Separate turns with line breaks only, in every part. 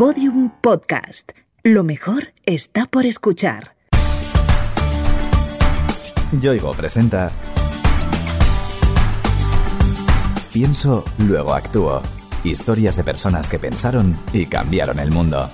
Podium Podcast. Lo mejor está por escuchar.
Yoigo presenta Pienso, luego actúo. Historias de personas que pensaron y cambiaron el mundo.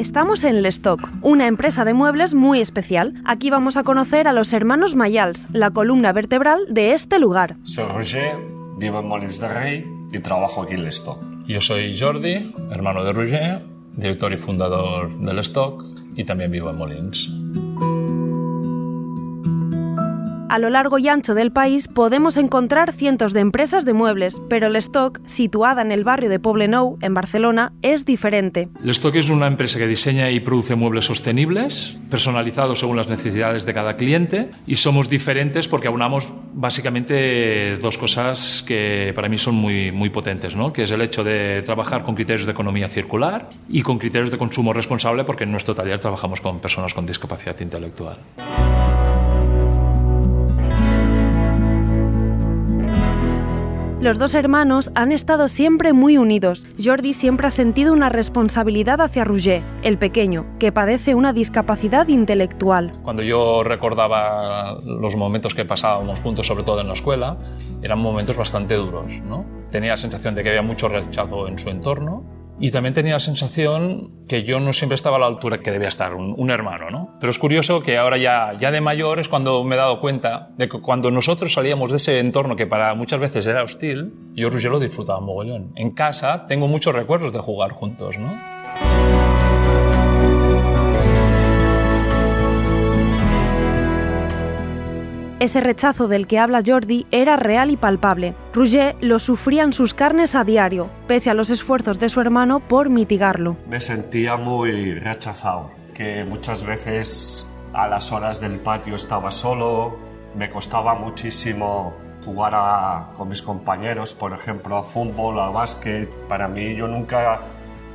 Estamos en Lestock, una empresa de muebles muy especial. Aquí vamos a conocer a los hermanos Mayals, la columna vertebral de este lugar.
Soy Roger, vivo en Molins de Rey y trabajo aquí en Lestock.
Yo soy Jordi, hermano de Roger, director y fundador del Stock y también vivo en Molins.
A lo largo y ancho del país podemos encontrar cientos de empresas de muebles, pero el Stock, situada en el barrio de Poblenou, en Barcelona, es diferente.
El Stock es una empresa que diseña y produce muebles sostenibles, personalizados según las necesidades de cada cliente, y somos diferentes porque aunamos básicamente dos cosas que para mí son muy, muy potentes, ¿no? que es el hecho de trabajar con criterios de economía circular y con criterios de consumo responsable, porque en nuestro taller trabajamos con personas con discapacidad intelectual.
Los dos hermanos han estado siempre muy unidos. Jordi siempre ha sentido una responsabilidad hacia Roger, el pequeño, que padece una discapacidad intelectual.
Cuando yo recordaba los momentos que pasábamos juntos, sobre todo en la escuela, eran momentos bastante duros. Tenía la sensación de que había mucho rechazo en su entorno y también tenía la sensación que yo no siempre estaba a la altura que debía estar un, hermano, ¿no? Pero es curioso que ahora ya, ya de mayor es cuando me he dado cuenta de que cuando nosotros salíamos de ese entorno que para muchas veces era hostil, yo lo disfrutaba mogollón. En casa tengo muchos recuerdos de jugar juntos, ¿no?
Ese rechazo del que habla Jordi era real y palpable. Roger lo sufría en sus carnes a diario, pese a los esfuerzos de su hermano por mitigarlo.
Me sentía muy rechazado, que muchas veces a las horas del patio estaba solo, me costaba muchísimo jugar con mis compañeros, por ejemplo, a fútbol, a básquet. Para mí yo nunca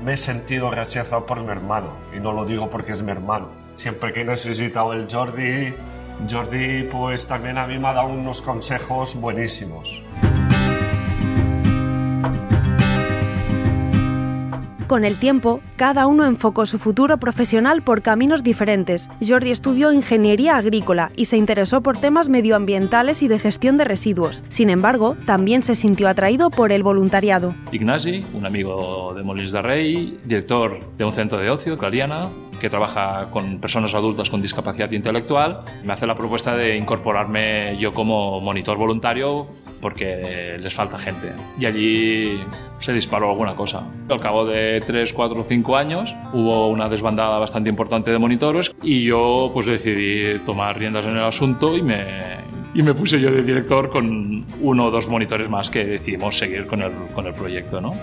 me he sentido rechazado por mi hermano, y no lo digo porque es mi hermano. Siempre que he necesitado el Jordi, Jordi pues también a mí me ha dado unos consejos buenísimos.
Con el tiempo, cada uno enfocó su futuro profesional por caminos diferentes. Jordi estudió ingeniería agrícola y se interesó por temas medioambientales y de gestión de residuos. Sin embargo, también se sintió atraído por el voluntariado.
Ignasi, un amigo de Molins de Rey, director de un centro de ocio, Clariana, que trabaja con personas adultas con discapacidad intelectual, me hace la propuesta de incorporarme yo como monitor voluntario porque les falta gente. Y allí se disparó alguna cosa. Al cabo de 3, 4, 5 años hubo una desbandada bastante importante de monitores y yo pues decidí tomar riendas en el asunto y me, y me puse yo de director con uno o dos monitores más que decidimos seguir con el, con el proyecto. ¿no?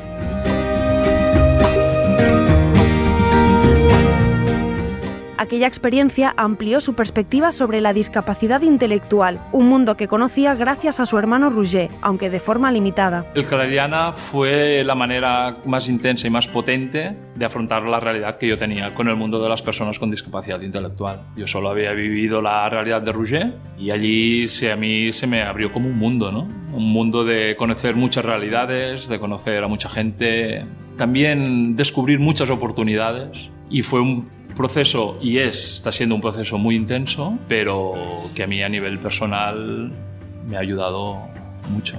Aquella experiencia amplió su perspectiva sobre la discapacidad intelectual, un mundo que conocía gracias a su hermano Roger, aunque de forma limitada.
El Clariana fue la manera más intensa y más potente de afrontar la realidad que yo tenía con el mundo de las personas con discapacidad intelectual. Yo solo había vivido la realidad de Roger y allí se, a mí se me abrió como un mundo, ¿no? Un mundo de conocer muchas realidades, de conocer a mucha gente, también descubrir muchas oportunidades y fue un proceso y es, está siendo un proceso muy intenso, pero que a mí a nivel personal me ha ayudado mucho.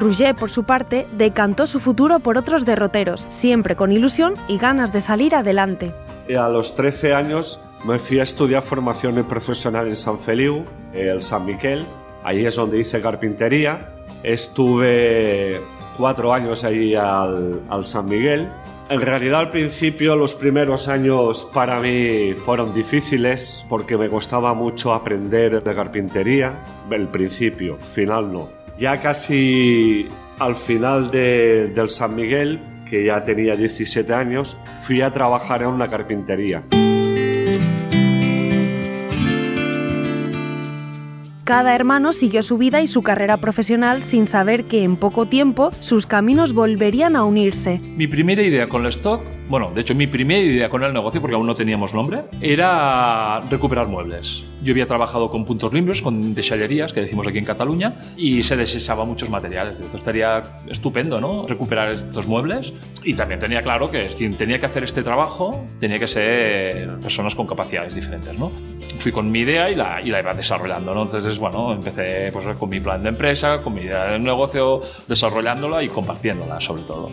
Rouget, por su parte, decantó su futuro por otros derroteros, siempre con ilusión y ganas de salir adelante.
A los 13 años me fui a estudiar formación profesional en San Feliu, el San Miquel. Ahí es donde hice carpintería. Estuve cuatro años ahí al, San Miguel. En realidad al principio los primeros años para mí fueron difíciles porque me costaba mucho aprender de carpintería. El principio, final no. Ya casi al final de, del San Miguel, que ya tenía 17 años, fui a trabajar en una carpintería.
Cada hermano siguió su vida y su carrera profesional sin saber que en poco tiempo sus caminos volverían a unirse.
Mi primera idea con el stock, bueno, de hecho mi primera idea con el negocio, porque aún no teníamos nombre, era recuperar muebles. Yo había trabajado con puntos limpios, con deschallerías, que decimos aquí en Cataluña, y se desechaba muchos materiales. Entonces estaría estupendo, ¿no? Recuperar estos muebles. Y también tenía claro que si tenía que hacer este trabajo, tenía que ser personas con capacidades diferentes, ¿no? Fui con mi idea y la, y la iba desarrollando, ¿no? Entonces, bueno, empecé pues, con mi plan de empresa, con mi idea de negocio, desarrollándola y compartiéndola, sobre todo.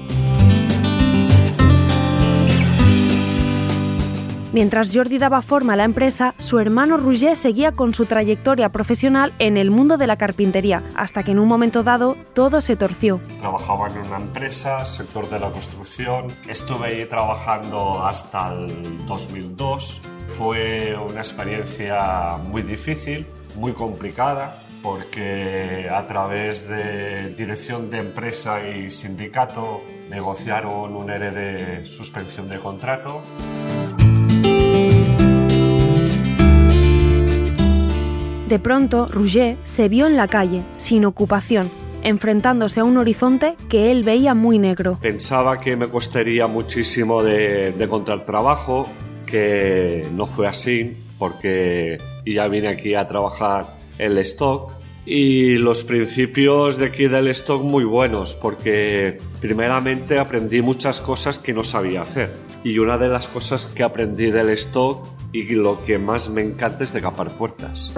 Mientras Jordi daba forma a la empresa, su hermano Roger seguía con su trayectoria profesional en el mundo de la carpintería, hasta que en un momento dado todo se torció.
Trabajaba en una empresa, sector de la construcción. Estuve ahí trabajando hasta el 2002. Fue una experiencia muy difícil, muy complicada, porque a través de dirección de empresa y sindicato negociaron un ERE de suspensión de contrato.
De pronto, Rouget se vio en la calle, sin ocupación, enfrentándose a un horizonte que él veía muy negro.
Pensaba que me costaría muchísimo de, de encontrar trabajo, que no fue así, porque ya vine aquí a trabajar en el stock y los principios de aquí del stock muy buenos porque primeramente aprendí muchas cosas que no sabía hacer y una de las cosas que aprendí del stock y lo que más me encanta es de capar puertas.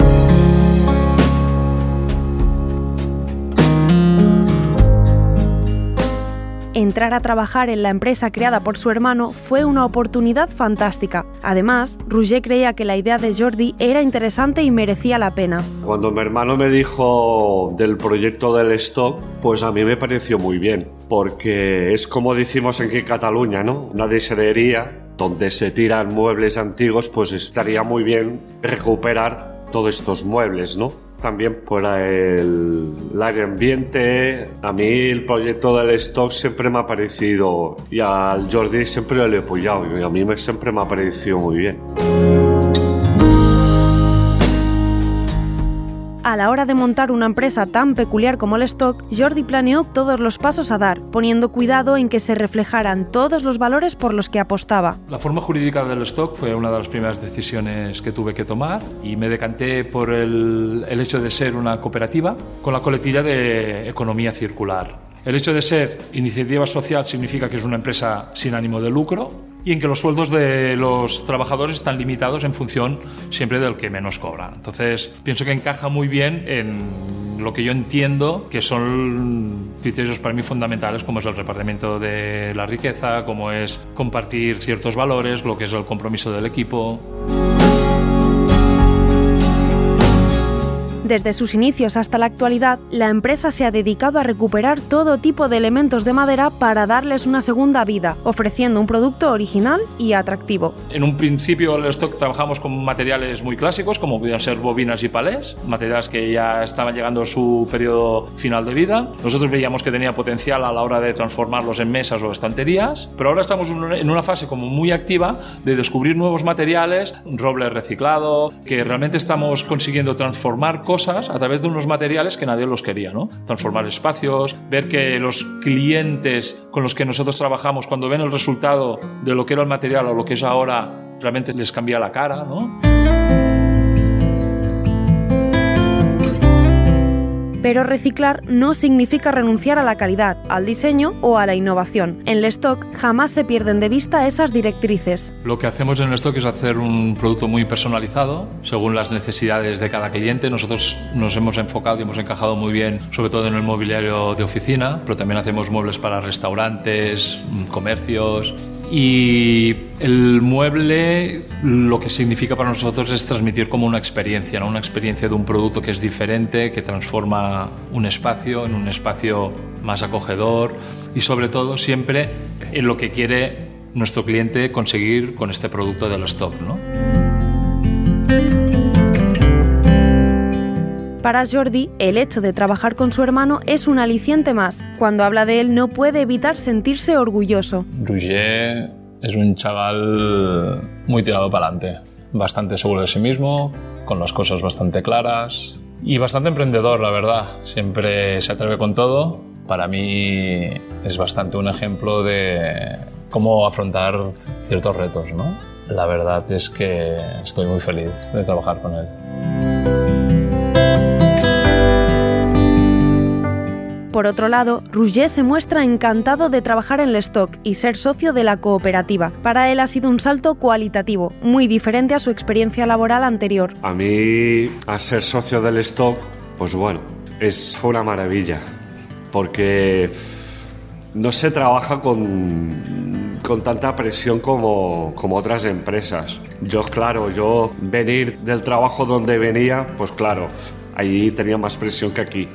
Entrar a trabajar en la empresa creada por su hermano fue una oportunidad fantástica. Además, Rouget creía que la idea de Jordi era interesante y merecía la pena.
Cuando mi hermano me dijo del proyecto del stock, pues a mí me pareció muy bien, porque es como decimos en Cataluña, ¿no? Una deserería donde se tiran muebles antiguos, pues estaría muy bien recuperar todos estos muebles, ¿no? También por el, el área ambiente. A mí el proyecto del stock siempre me ha parecido, y al Jordi siempre lo he apoyado, y a mí me, siempre me ha parecido muy bien.
A la hora de montar una empresa tan peculiar como el stock, Jordi planeó todos los pasos a dar, poniendo cuidado en que se reflejaran todos los valores por los que apostaba.
La forma jurídica del stock fue una de las primeras decisiones que tuve que tomar y me decanté por el, hecho de ser una cooperativa con la coletilla de economía circular. El hecho de ser iniciativa social significa que es una empresa sin ánimo de lucro y en que los sueldos de los trabajadores están limitados en función siempre del que menos cobra. Entonces, pienso que encaja muy bien en lo que yo entiendo que son criterios para mí fundamentales, como es el repartimiento de la riqueza, como es compartir ciertos valores, lo que es el compromiso del equipo.
Desde sus inicios hasta la actualidad, la empresa se ha dedicado a recuperar todo tipo de elementos de madera para darles una segunda vida, ofreciendo un producto original y atractivo.
En un principio el stock trabajamos con materiales muy clásicos, como pudieran ser bobinas y palés, materiales que ya estaban llegando a su periodo final de vida. Nosotros veíamos que tenía potencial a la hora de transformarlos en mesas o estanterías, pero ahora estamos en una fase como muy activa de descubrir nuevos materiales, roble reciclado, que realmente estamos consiguiendo transformar cosas a través de unos materiales que nadie los quería, ¿no? Transformar espacios, ver que los clientes con los que nosotros trabajamos, cuando ven el resultado de lo que era el material o lo que es ahora, realmente les cambia la cara, ¿no?
Pero reciclar no significa renunciar a la calidad, al diseño o a la innovación. En el stock jamás se pierden de vista esas directrices.
Lo que hacemos en el stock es hacer un producto muy personalizado según las necesidades de cada cliente. Nosotros nos hemos enfocado y hemos encajado muy bien, sobre todo en el mobiliario de oficina, pero también hacemos muebles para restaurantes, comercios y el mueble lo que significa para nosotros es transmitir como una experiencia, ¿no? una experiencia de un producto que es diferente, que transforma un espacio en un espacio más acogedor y sobre todo siempre en lo que quiere nuestro cliente conseguir con este producto del stock. ¿no?
Para Jordi, el hecho de trabajar con su hermano es un aliciente más. Cuando habla de él no puede evitar sentirse orgulloso.
Roger es un chaval muy tirado para adelante, bastante seguro de sí mismo, con las cosas bastante claras Y bastante emprendedor, la verdad. Siempre se atreve con todo. Para mí es bastante un ejemplo de cómo afrontar ciertos retos, ¿no? La verdad es que estoy muy feliz de trabajar con él.
Por otro lado, Rouget se muestra encantado de trabajar en Lestock y ser socio de la cooperativa. Para él ha sido un salto cualitativo, muy diferente a su experiencia laboral anterior.
A mí, a ser socio del Stock, pues bueno, es una maravilla, porque no se trabaja con, con tanta presión como, como otras empresas. Yo, claro, yo venir del trabajo donde venía, pues claro, ahí tenía más presión que aquí.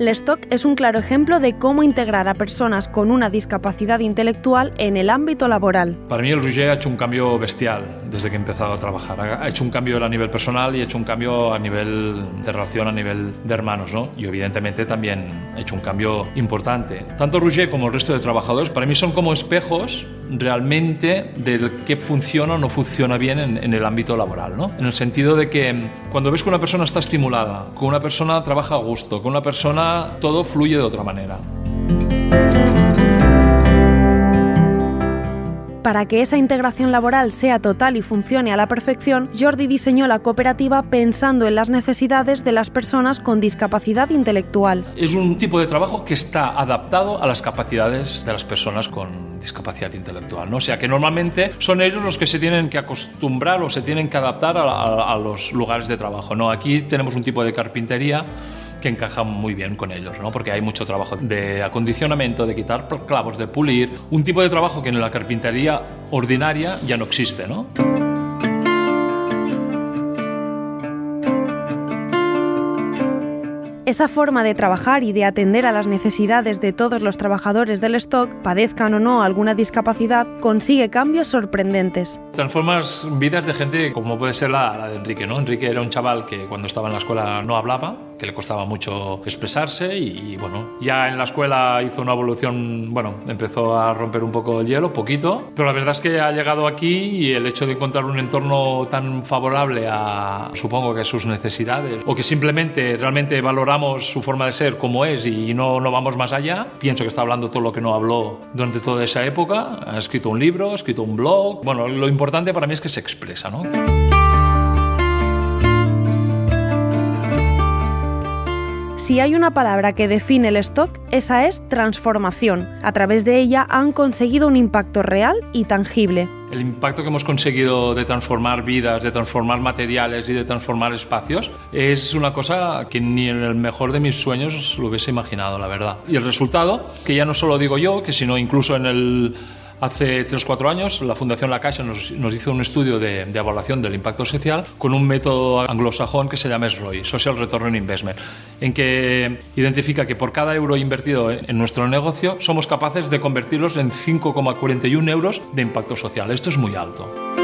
Lestock es un claro ejemplo de cómo integrar a personas con una discapacidad intelectual en el ámbito laboral.
Para mí el Rouget ha hecho un cambio bestial desde que he empezado a trabajar. Ha hecho un cambio a nivel personal y ha hecho un cambio a nivel de relación, a nivel de hermanos. ¿no? Y evidentemente también ha hecho un cambio importante. Tanto Rouget como el resto de trabajadores para mí son como espejos realmente del qué funciona o no funciona bien en, en, el ámbito laboral, ¿no? En el sentido de que cuando ves que una persona está estimulada, que una persona trabaja a gusto, que una persona todo fluye de otra manera.
Para que esa integración laboral sea total y funcione a la perfección, Jordi diseñó la cooperativa pensando en las necesidades de las personas con discapacidad intelectual.
Es un tipo de trabajo que está adaptado a las capacidades de las personas con discapacidad intelectual. ¿no? O sea que normalmente son ellos los que se tienen que acostumbrar o se tienen que adaptar a, a, a los lugares de trabajo. ¿no? Aquí tenemos un tipo de carpintería que encaja muy bien con ellos, ¿no? porque hay mucho trabajo de acondicionamiento, de quitar clavos, de pulir, un tipo de trabajo que en la carpintería ordinaria ya no existe. ¿no?
Esa forma de trabajar y de atender a las necesidades de todos los trabajadores del stock, padezcan o no alguna discapacidad, consigue cambios sorprendentes.
Transformas vidas de gente como puede ser la, la, de Enrique. ¿no? Enrique era un chaval que cuando estaba en la escuela no hablaba, que le costaba mucho expresarse y, y bueno, ya en la escuela hizo una evolución, bueno, empezó a romper un poco el hielo, poquito, pero la verdad es que ha llegado aquí y el hecho de encontrar un entorno tan favorable a, supongo que a sus necesidades, o que simplemente realmente valoramos su forma de ser como es y no, no vamos más allá. Pienso que está hablando todo lo que no habló durante toda esa época. Ha escrito un libro, ha escrito un blog. Bueno, lo importante para mí es que se expresa, ¿no?
Si hay una palabra que define el stock, esa es transformación. A través de ella han conseguido un impacto real y tangible.
El impacto que hemos conseguido de transformar vidas, de transformar materiales y de transformar espacios es una cosa que ni en el mejor de mis sueños lo hubiese imaginado, la verdad. Y el resultado, que ya no solo digo yo, que sino incluso en el Hace 3 o 4 años, la Fundación La Caixa nos, hizo un estudio de, de, evaluación del impacto social con un método anglosajón que se llama SROI, Social Return on Investment, en que identifica que por cada euro invertido en nuestro negocio somos capaces de convertirlos en 5,41 euros de impacto social. Esto es muy alto.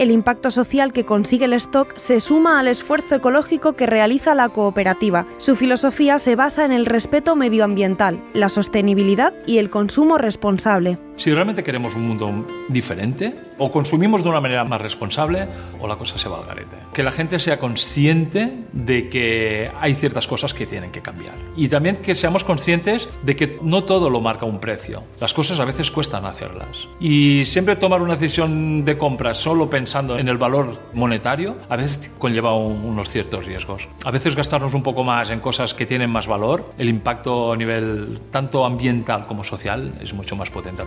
El impacto social que consigue el stock se suma al esfuerzo ecológico que realiza la cooperativa. Su filosofía se basa en el respeto medioambiental, la sostenibilidad y el consumo responsable.
Si realmente queremos un mundo diferente, o consumimos de una manera más responsable, o la cosa se va al garete. Que la gente sea consciente de que hay ciertas cosas que tienen que cambiar. Y también que seamos conscientes de que no todo lo marca un precio. Las cosas a veces cuestan hacerlas. Y siempre tomar una decisión de compra solo pensando en el valor monetario, a veces conlleva un, unos ciertos riesgos. A veces gastarnos un poco más en cosas que tienen más valor, el impacto a nivel tanto ambiental como social es mucho más potente.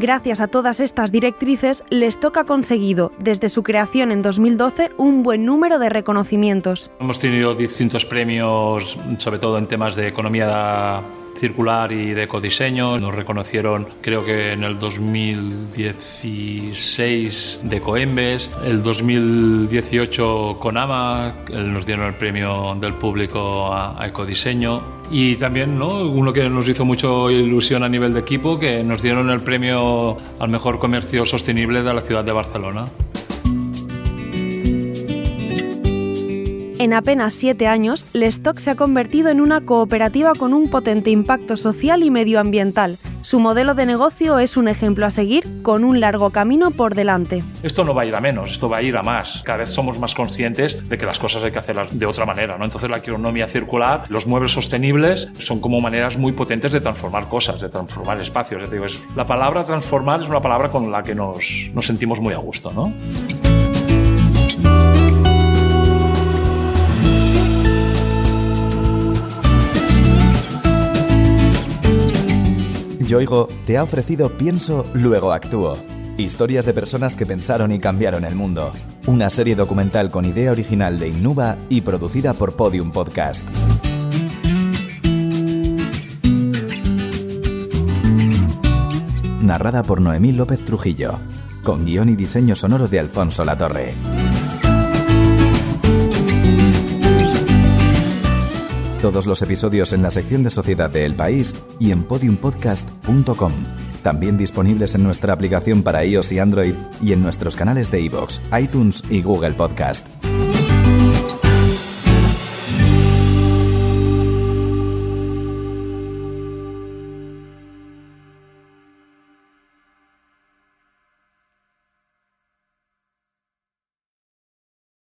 Gracias a todas estas directrices, Lestock ha conseguido, desde su creación en 2012, un buen número de reconocimientos.
Hemos tenido distintos premios, sobre todo en temas de economía circular y de ecodiseño. Nos reconocieron, creo que en el 2016 de Coembes, el 2018 Conama, nos dieron el premio del público a, a ecodiseño. Y también ¿no? uno que nos hizo mucho ilusión a nivel de equipo, que nos dieron el premio al mejor comercio sostenible de la ciudad de Barcelona.
En apenas siete años, Lestock se ha convertido en una cooperativa con un potente impacto social y medioambiental. Su modelo de negocio es un ejemplo a seguir, con un largo camino por delante.
Esto no va a ir a menos, esto va a ir a más. Cada vez somos más conscientes de que las cosas hay que hacerlas de otra manera. ¿no? Entonces la economía circular, los muebles sostenibles, son como maneras muy potentes de transformar cosas, de transformar espacios. La palabra transformar es una palabra con la que nos, nos sentimos muy a gusto. ¿no?
Yoigo te ha ofrecido Pienso, luego actúo. Historias de personas que pensaron y cambiaron el mundo. Una serie documental con idea original de Innuba y producida por Podium Podcast. Narrada por Noemí López Trujillo, con guion y diseño sonoro de Alfonso Latorre. Todos los episodios en la sección de Sociedad de El País y en podiumpodcast.com. También disponibles en nuestra aplicación para iOS y Android y en nuestros canales de iVoox, iTunes y Google Podcast.